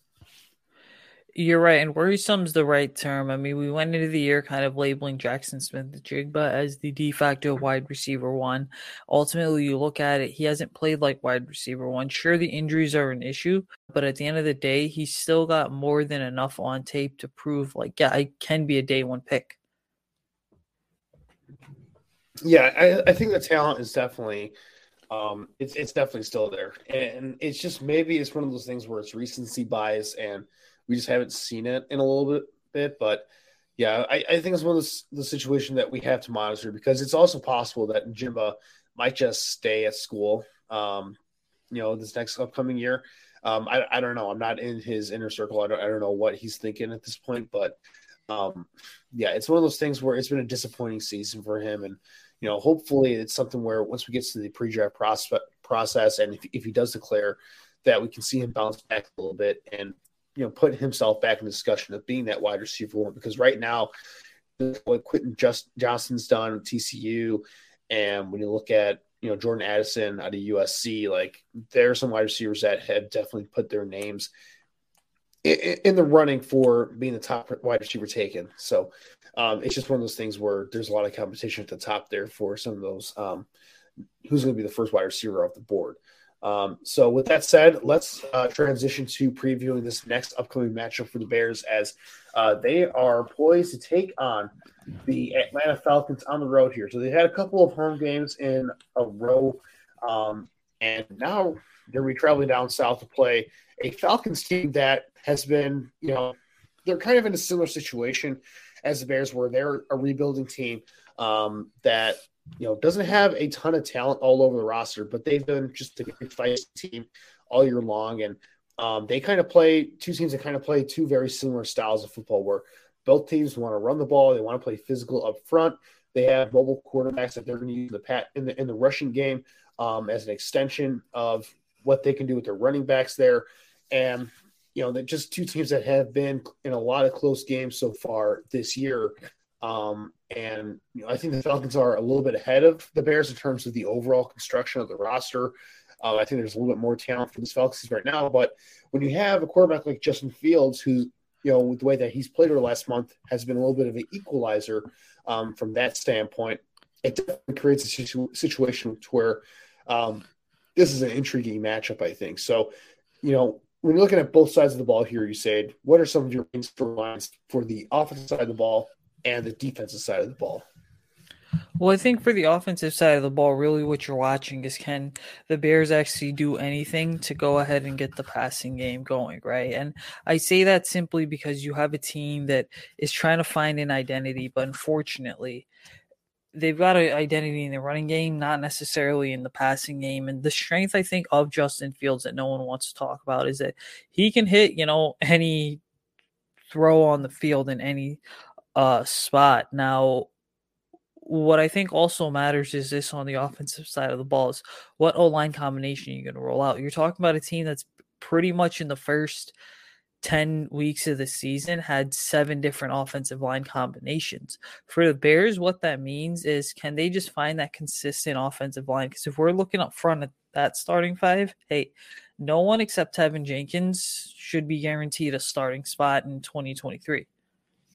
You're right, and worrisome's the right term. I mean, we went into the year kind of labeling Jaxon Smith-Njigba as the de facto wide receiver one. Ultimately, you look at it, he hasn't played like wide receiver one. Sure, the injuries are an issue, but at the end of the day, he's still got more than enough on tape to prove, like, yeah, I can be a day one pick. Yeah, I, I think the talent is definitely um, it's it's definitely still there, and it's just maybe it's one of those things where it's recency bias and – we just haven't seen it in a little bit. bit but yeah, I, I think it's one of the, the situation that we have to monitor because it's also possible that Jimba might just stay at school, um, you know, this next upcoming year. Um, I, I don't know. I'm not in his inner circle. I don't, I don't know what he's thinking at this point, but um, yeah, it's one of those things where it's been a disappointing season for him. And, you know, hopefully it's something where once we get to the pre-draft prospect process, and if, if he does declare that we can see him bounce back a little bit and you know, put himself back in discussion of being that wide receiver one because right now, what Quentin Just Johnston's done with TCU, and when you look at you know Jordan Addison out of USC, like there are some wide receivers that have definitely put their names in, in the running for being the top wide receiver taken. So um, it's just one of those things where there's a lot of competition at the top there for some of those. Um, who's going to be the first wide receiver off the board? Um, so, with that said, let's uh, transition to previewing this next upcoming matchup for the Bears as uh, they are poised to take on the Atlanta Falcons on the road here. So, they had a couple of home games in a row, um, and now they're traveling down south to play a Falcons team that has been, you know, they're kind of in a similar situation as the Bears, where they're a rebuilding team um, that you know, doesn't have a ton of talent all over the roster, but they've been just a good fight team all year long. And um, they kind of play two teams that kind of play two very similar styles of football where both teams want to run the ball, they want to play physical up front. They have mobile quarterbacks that they're going to use the pat in the in the rushing game um, as an extension of what they can do with their running backs there. And you know, they're just two teams that have been in a lot of close games so far this year. Um, and you know, I think the Falcons are a little bit ahead of the Bears in terms of the overall construction of the roster. Uh, I think there's a little bit more talent for this Falcons right now. But when you have a quarterback like Justin Fields, who you know, with the way that he's played over the last month, has been a little bit of an equalizer um, from that standpoint. It definitely creates a situ- situation to where um, this is an intriguing matchup, I think. So, you know, when you're looking at both sides of the ball here, you said, what are some of your storylines for the offensive side of the ball and the defensive side of the ball. Well, I think for the offensive side of the ball, really what you're watching is can the Bears actually do anything to go ahead and get the passing game going, right? And I say that simply because you have a team that is trying to find an identity, but unfortunately, they've got an identity in the running game, not necessarily in the passing game. And the strength, I think, of Justin Fields that no one wants to talk about is that he can hit, you know, any throw on the field in any uh, spot. Now, what I think also matters is this on the offensive side of the ball is what O line combination you're going to roll out. You're talking about a team that's pretty much in the first 10 weeks of the season had seven different offensive line combinations. For the Bears, what that means is can they just find that consistent offensive line? Because if we're looking up front at that starting five, hey, no one except Teven Jenkins should be guaranteed a starting spot in 2023.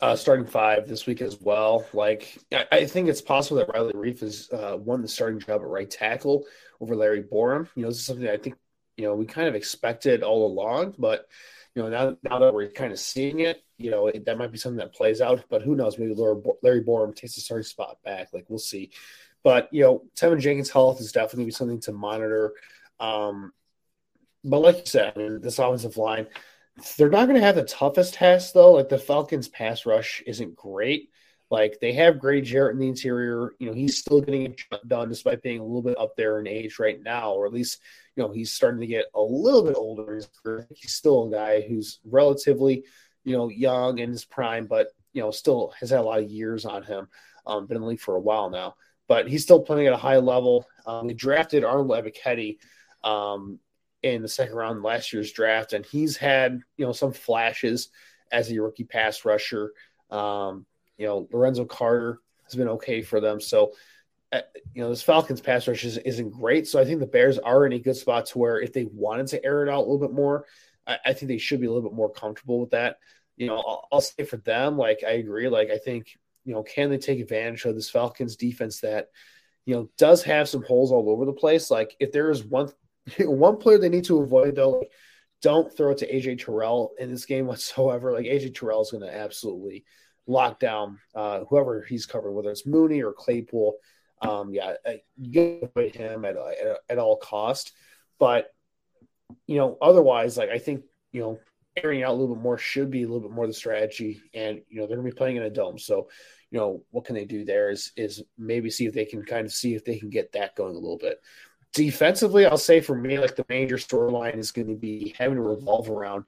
uh, starting five this week as well. Like, I, I think it's possible that Riley Reiff has uh, won the starting job at right tackle over Larry Borom. You know, this is something I think you know we kind of expected all along, but you know now now that we're kind of seeing it, you know it, that might be something that plays out. But who knows? Maybe Larry Borom takes the starting spot back. Like we'll see. But you know, Teven Jenkins' health is definitely something to monitor. Um, but like you said, I mean, this offensive line, they're not going to have the toughest task though. Like the Falcons' pass rush isn't great. Like they have Grady Jarrett in the interior. You know, he's still getting it done despite being a little bit up there in age right now, or at least, you know, he's starting to get a little bit older. He's still a guy who's relatively, you know, young in his prime, but, you know, still has had a lot of years on him. Um, been in the league for a while now, but he's still playing at a high level. Um, they drafted Arnold Ebiketie um, in the second round last year's draft, and he's had, you know, some flashes as a rookie pass rusher. Um, you know, Lorenzo Carter has been okay for them. So, uh, you know, this Falcons pass rush is, isn't great. So I think the Bears are in a good spot to where if they wanted to air it out a little bit more, I, I think they should be a little bit more comfortable with that. You know, I'll, I'll say for them, like I agree. Like I think, you know, can they take advantage of this Falcons defense that, you know, does have some holes all over the place? Like if there is one one player they need to avoid though, like, don't throw it to AJ Terrell in this game whatsoever. Like AJ Terrell is going to absolutely lock down uh, whoever he's covering, whether it's Mooney or Claypool. Um, yeah, you to avoid him at, at, at all cost. But you know, otherwise, like I think you know, airing out a little bit more should be a little bit more the strategy. And you know, they're gonna be playing in a dome, so you know, what can they do there? Is is maybe see if they can kind of see if they can get that going a little bit. Defensively, I'll say for me, like the major storyline is going to be having to revolve around,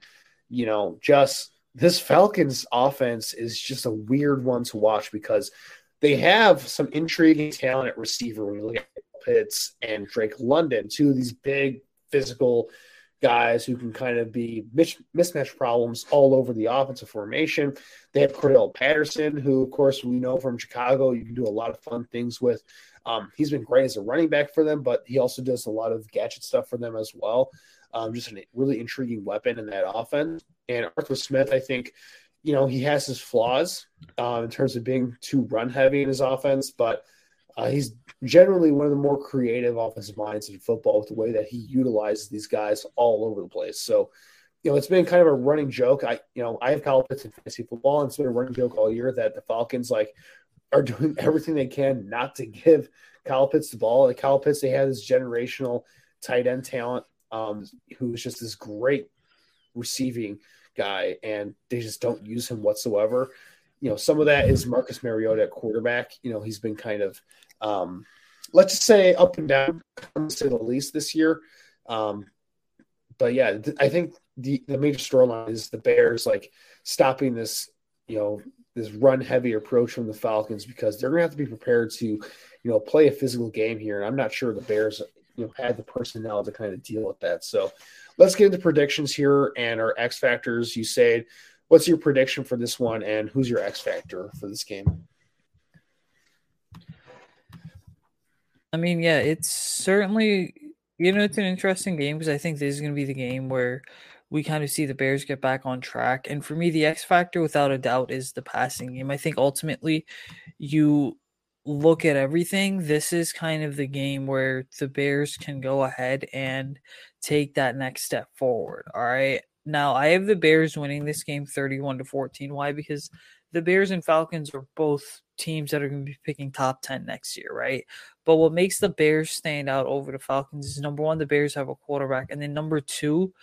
you know, just this Falcons offense is just a weird one to watch because they have some intriguing talent at receiver when you look at Pitts and Drake London, two of these big physical guys who can kind of be mismatch problems all over the offensive formation. They have Cordarrelle Patterson, who, of course, we know from Chicago, you can do a lot of fun things with. Um, he's been great as a running back for them, but he also does a lot of gadget stuff for them as well. Um, just a really intriguing weapon in that offense. And Arthur Smith, I think, you know, he has his flaws uh, in terms of being too run heavy in his offense, but uh, he's generally one of the more creative offensive minds in football with the way that he utilizes these guys all over the place. So, you know, it's been kind of a running joke. I, you know, I have Kyle Pitts in fantasy football, and it's been a running joke all year that the Falcons like are doing everything they can not to give Kyle Pitts the ball. Like Kyle Pitts, they had this generational tight end talent um, who's just this great receiving guy, and they just don't use him whatsoever. You know, some of that is Marcus Mariota at quarterback. You know, he's been kind of, um, let's just say, up and down, to the least, this year. Um, but yeah, th- I think the the major storyline is the Bears like stopping this, you know, this run heavy approach from the Falcons because they're gonna have to be prepared to, you know, play a physical game here. And I'm not sure the Bears, you know, had the personnel to kind of deal with that. So let's get into predictions here and our X factors. You said, what's your prediction for this one, and who's your X factor for this game? I mean, yeah, it's certainly you know it's an interesting game because I think this is going to be the game where we kind of see the Bears get back on track. And for me, the X factor, without a doubt, is the passing game. I think ultimately, you look at everything. This is kind of the game where the Bears can go ahead and take that next step forward. All right. Now I have the Bears winning this game 31 to 14. Why? Because the Bears and Falcons are both teams that are going to be picking top 10 next year, right? But what makes the Bears stand out over the Falcons is number one, the Bears have a quarterback. And then number two,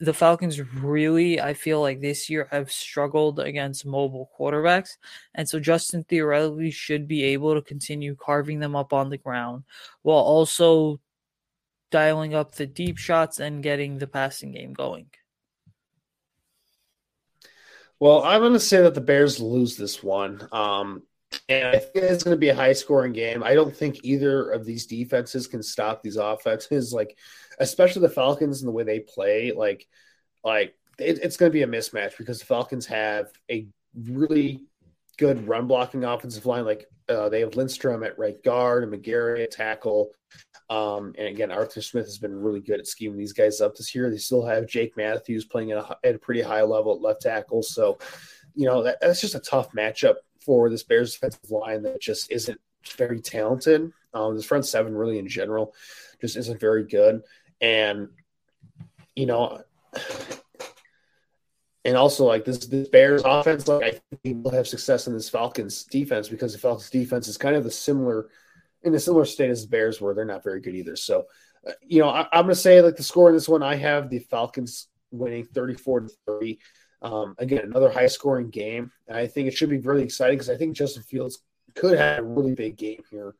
the Falcons really, I feel like this year have struggled against mobile quarterbacks. And so Justin theoretically should be able to continue carving them up on the ground while also dialing up the deep shots and getting the passing game going. Well, I'm going to say that the Bears lose this one. Um, and I think it's going to be a high scoring game. I don't think either of these defenses can stop these offenses, like especially the Falcons and the way they play. Like, like it, it's going to be a mismatch because the Falcons have a really good run blocking offensive line. Like uh, they have Lindstrom at right guard and McGary at tackle. Um, and again, Arthur Smith has been really good at scheming these guys up this year. They still have Jake Matthews playing at a, at a pretty high level at left tackle. So, you know, that, that's just a tough matchup for this Bears defensive line that just isn't very talented. Um, this front seven, really in general, just isn't very good. And, you know, and also like this, this Bears offense, like I think will have success in this Falcons defense because the Falcons defense is kind of the similar – in a similar state as the Bears, where they're not very good either. So, uh, you know, I, am going to say like the score in this one, I have the Falcons winning 34 to 30. Um, again, another high scoring game. And I think it should be really exciting because I think Justin Fields could have a really big game here.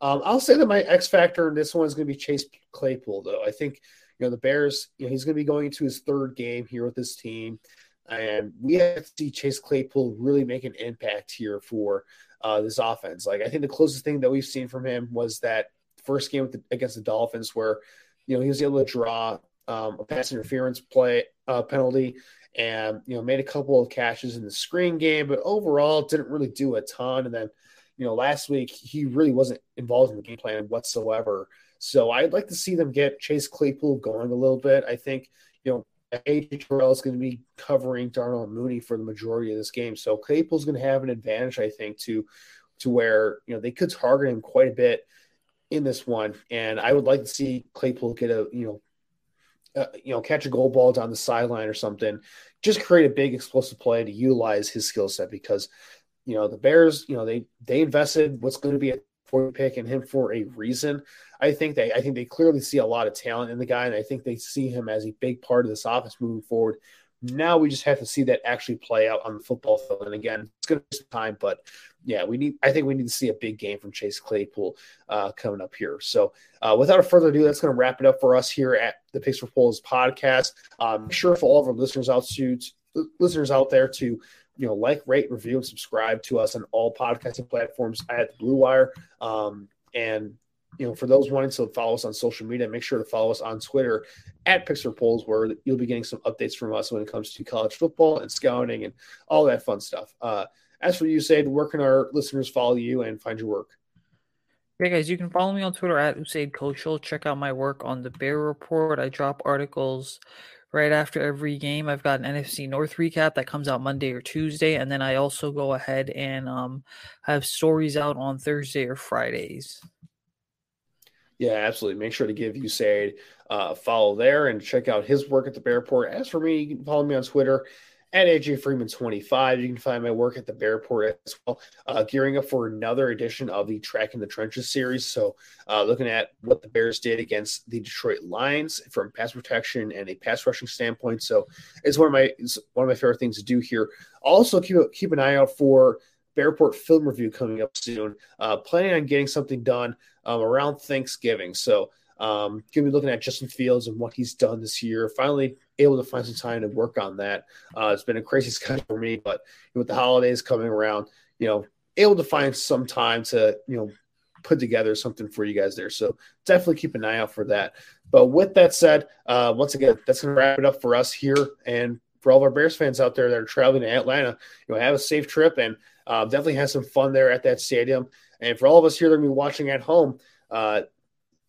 Um, I'll say that my X factor in this one is going to be Chase Claypool, though. I think, you know, the Bears, you know, he's going to be going into his third game here with this team. And we have to see Chase Claypool really make an impact here for uh, this offense. Like I think the closest thing that we've seen from him was that first game the, against the Dolphins, where you know he was able to draw um, a pass interference play uh, penalty, and you know made a couple of catches in the screen game, but overall didn't really do a ton. And then you know last week he really wasn't involved in the game plan whatsoever. So I'd like to see them get Chase Claypool going a little bit. I think you know AJ Terrell is going to be covering Darnell Mooney for the majority of this game. So Claypool's going to have an advantage, I think, to to where you know they could target him quite a bit in this one. And I would like to see Claypool get a you know uh, you know catch a goal ball down the sideline or something, just create a big explosive play to utilize his skill set because you know the Bears, you know they they invested what's going to be a 40 pick in him for a reason. I think they I think they clearly see a lot of talent in the guy, and I think they see him as a big part of this offense moving forward. Now we just have to see that actually play out on the football field. And again, it's going to take some time, but yeah, we need. I think we need to see a big game from Chase Claypool uh, coming up here. So, uh, without further ado, that's going to wrap it up for us here at the Picks for Poles podcast. I'm sure for all of our listeners out to listeners out there to you know like, rate, review, and subscribe to us on all podcasting platforms at the Blue Wire. Um, and you know, for those wanting to follow us on social media, make sure to follow us on Twitter at Picks for Poles, where you'll be getting some updates from us when it comes to college football and scouting and all that fun stuff. Uh, as for you, Said, where can our listeners follow you and find your work? Yeah, guys, you can follow me on Twitter at Usaid. Check out my work on the Bear Report. I drop articles right after every game. I've got an NFC North recap that comes out Monday or Tuesday, and then I also go ahead and um, have stories out on Thursday or Fridays. Yeah, absolutely. Make sure to give Usaid uh, follow there and check out his work at the Bear Report. As for me, you can follow me on Twitter at AJ Freeman 25. You can find my work at the Bear Report as well. Uh, gearing up for another edition of the Track in the Trenches series. So, uh, looking at what the Bears did against the Detroit Lions from pass protection and a pass rushing standpoint. So, it's one of my it's one of my favorite things to do here. Also, keep keep an eye out for Bear Report film review coming up soon. Uh, planning on getting something done um, around Thanksgiving. So um, to be looking at Justin Fields and what he's done this year. Finally able to find some time to work on that. Uh, it's been a crazy schedule for me, but with the holidays coming around, you know, able to find some time to, you know, put together something for you guys there. So definitely keep an eye out for that. But with that said, uh, once again, that's going to wrap it up for us here. And for all of our Bears fans out there that are traveling to Atlanta, you know, have a safe trip and uh, definitely have some fun there at that stadium. And for all of us here that are going to be watching at home, uh,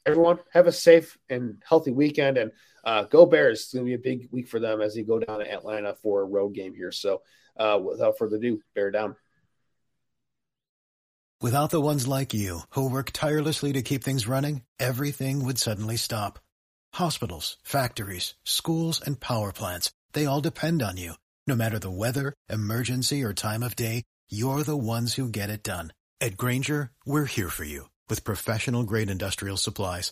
everyone have a safe and healthy weekend and uh, go Bears. It's going to be a big week for them as they go down to Atlanta for a road game here. So uh, without further ado, bear down. Without the ones like you who work tirelessly to keep things running, everything would suddenly stop Hospitals, factories, schools, and power plants, they all depend on you. No matter the weather, emergency, or time of day, you're the ones who get it done. At Grainger, we're here for you with professional grade industrial supplies.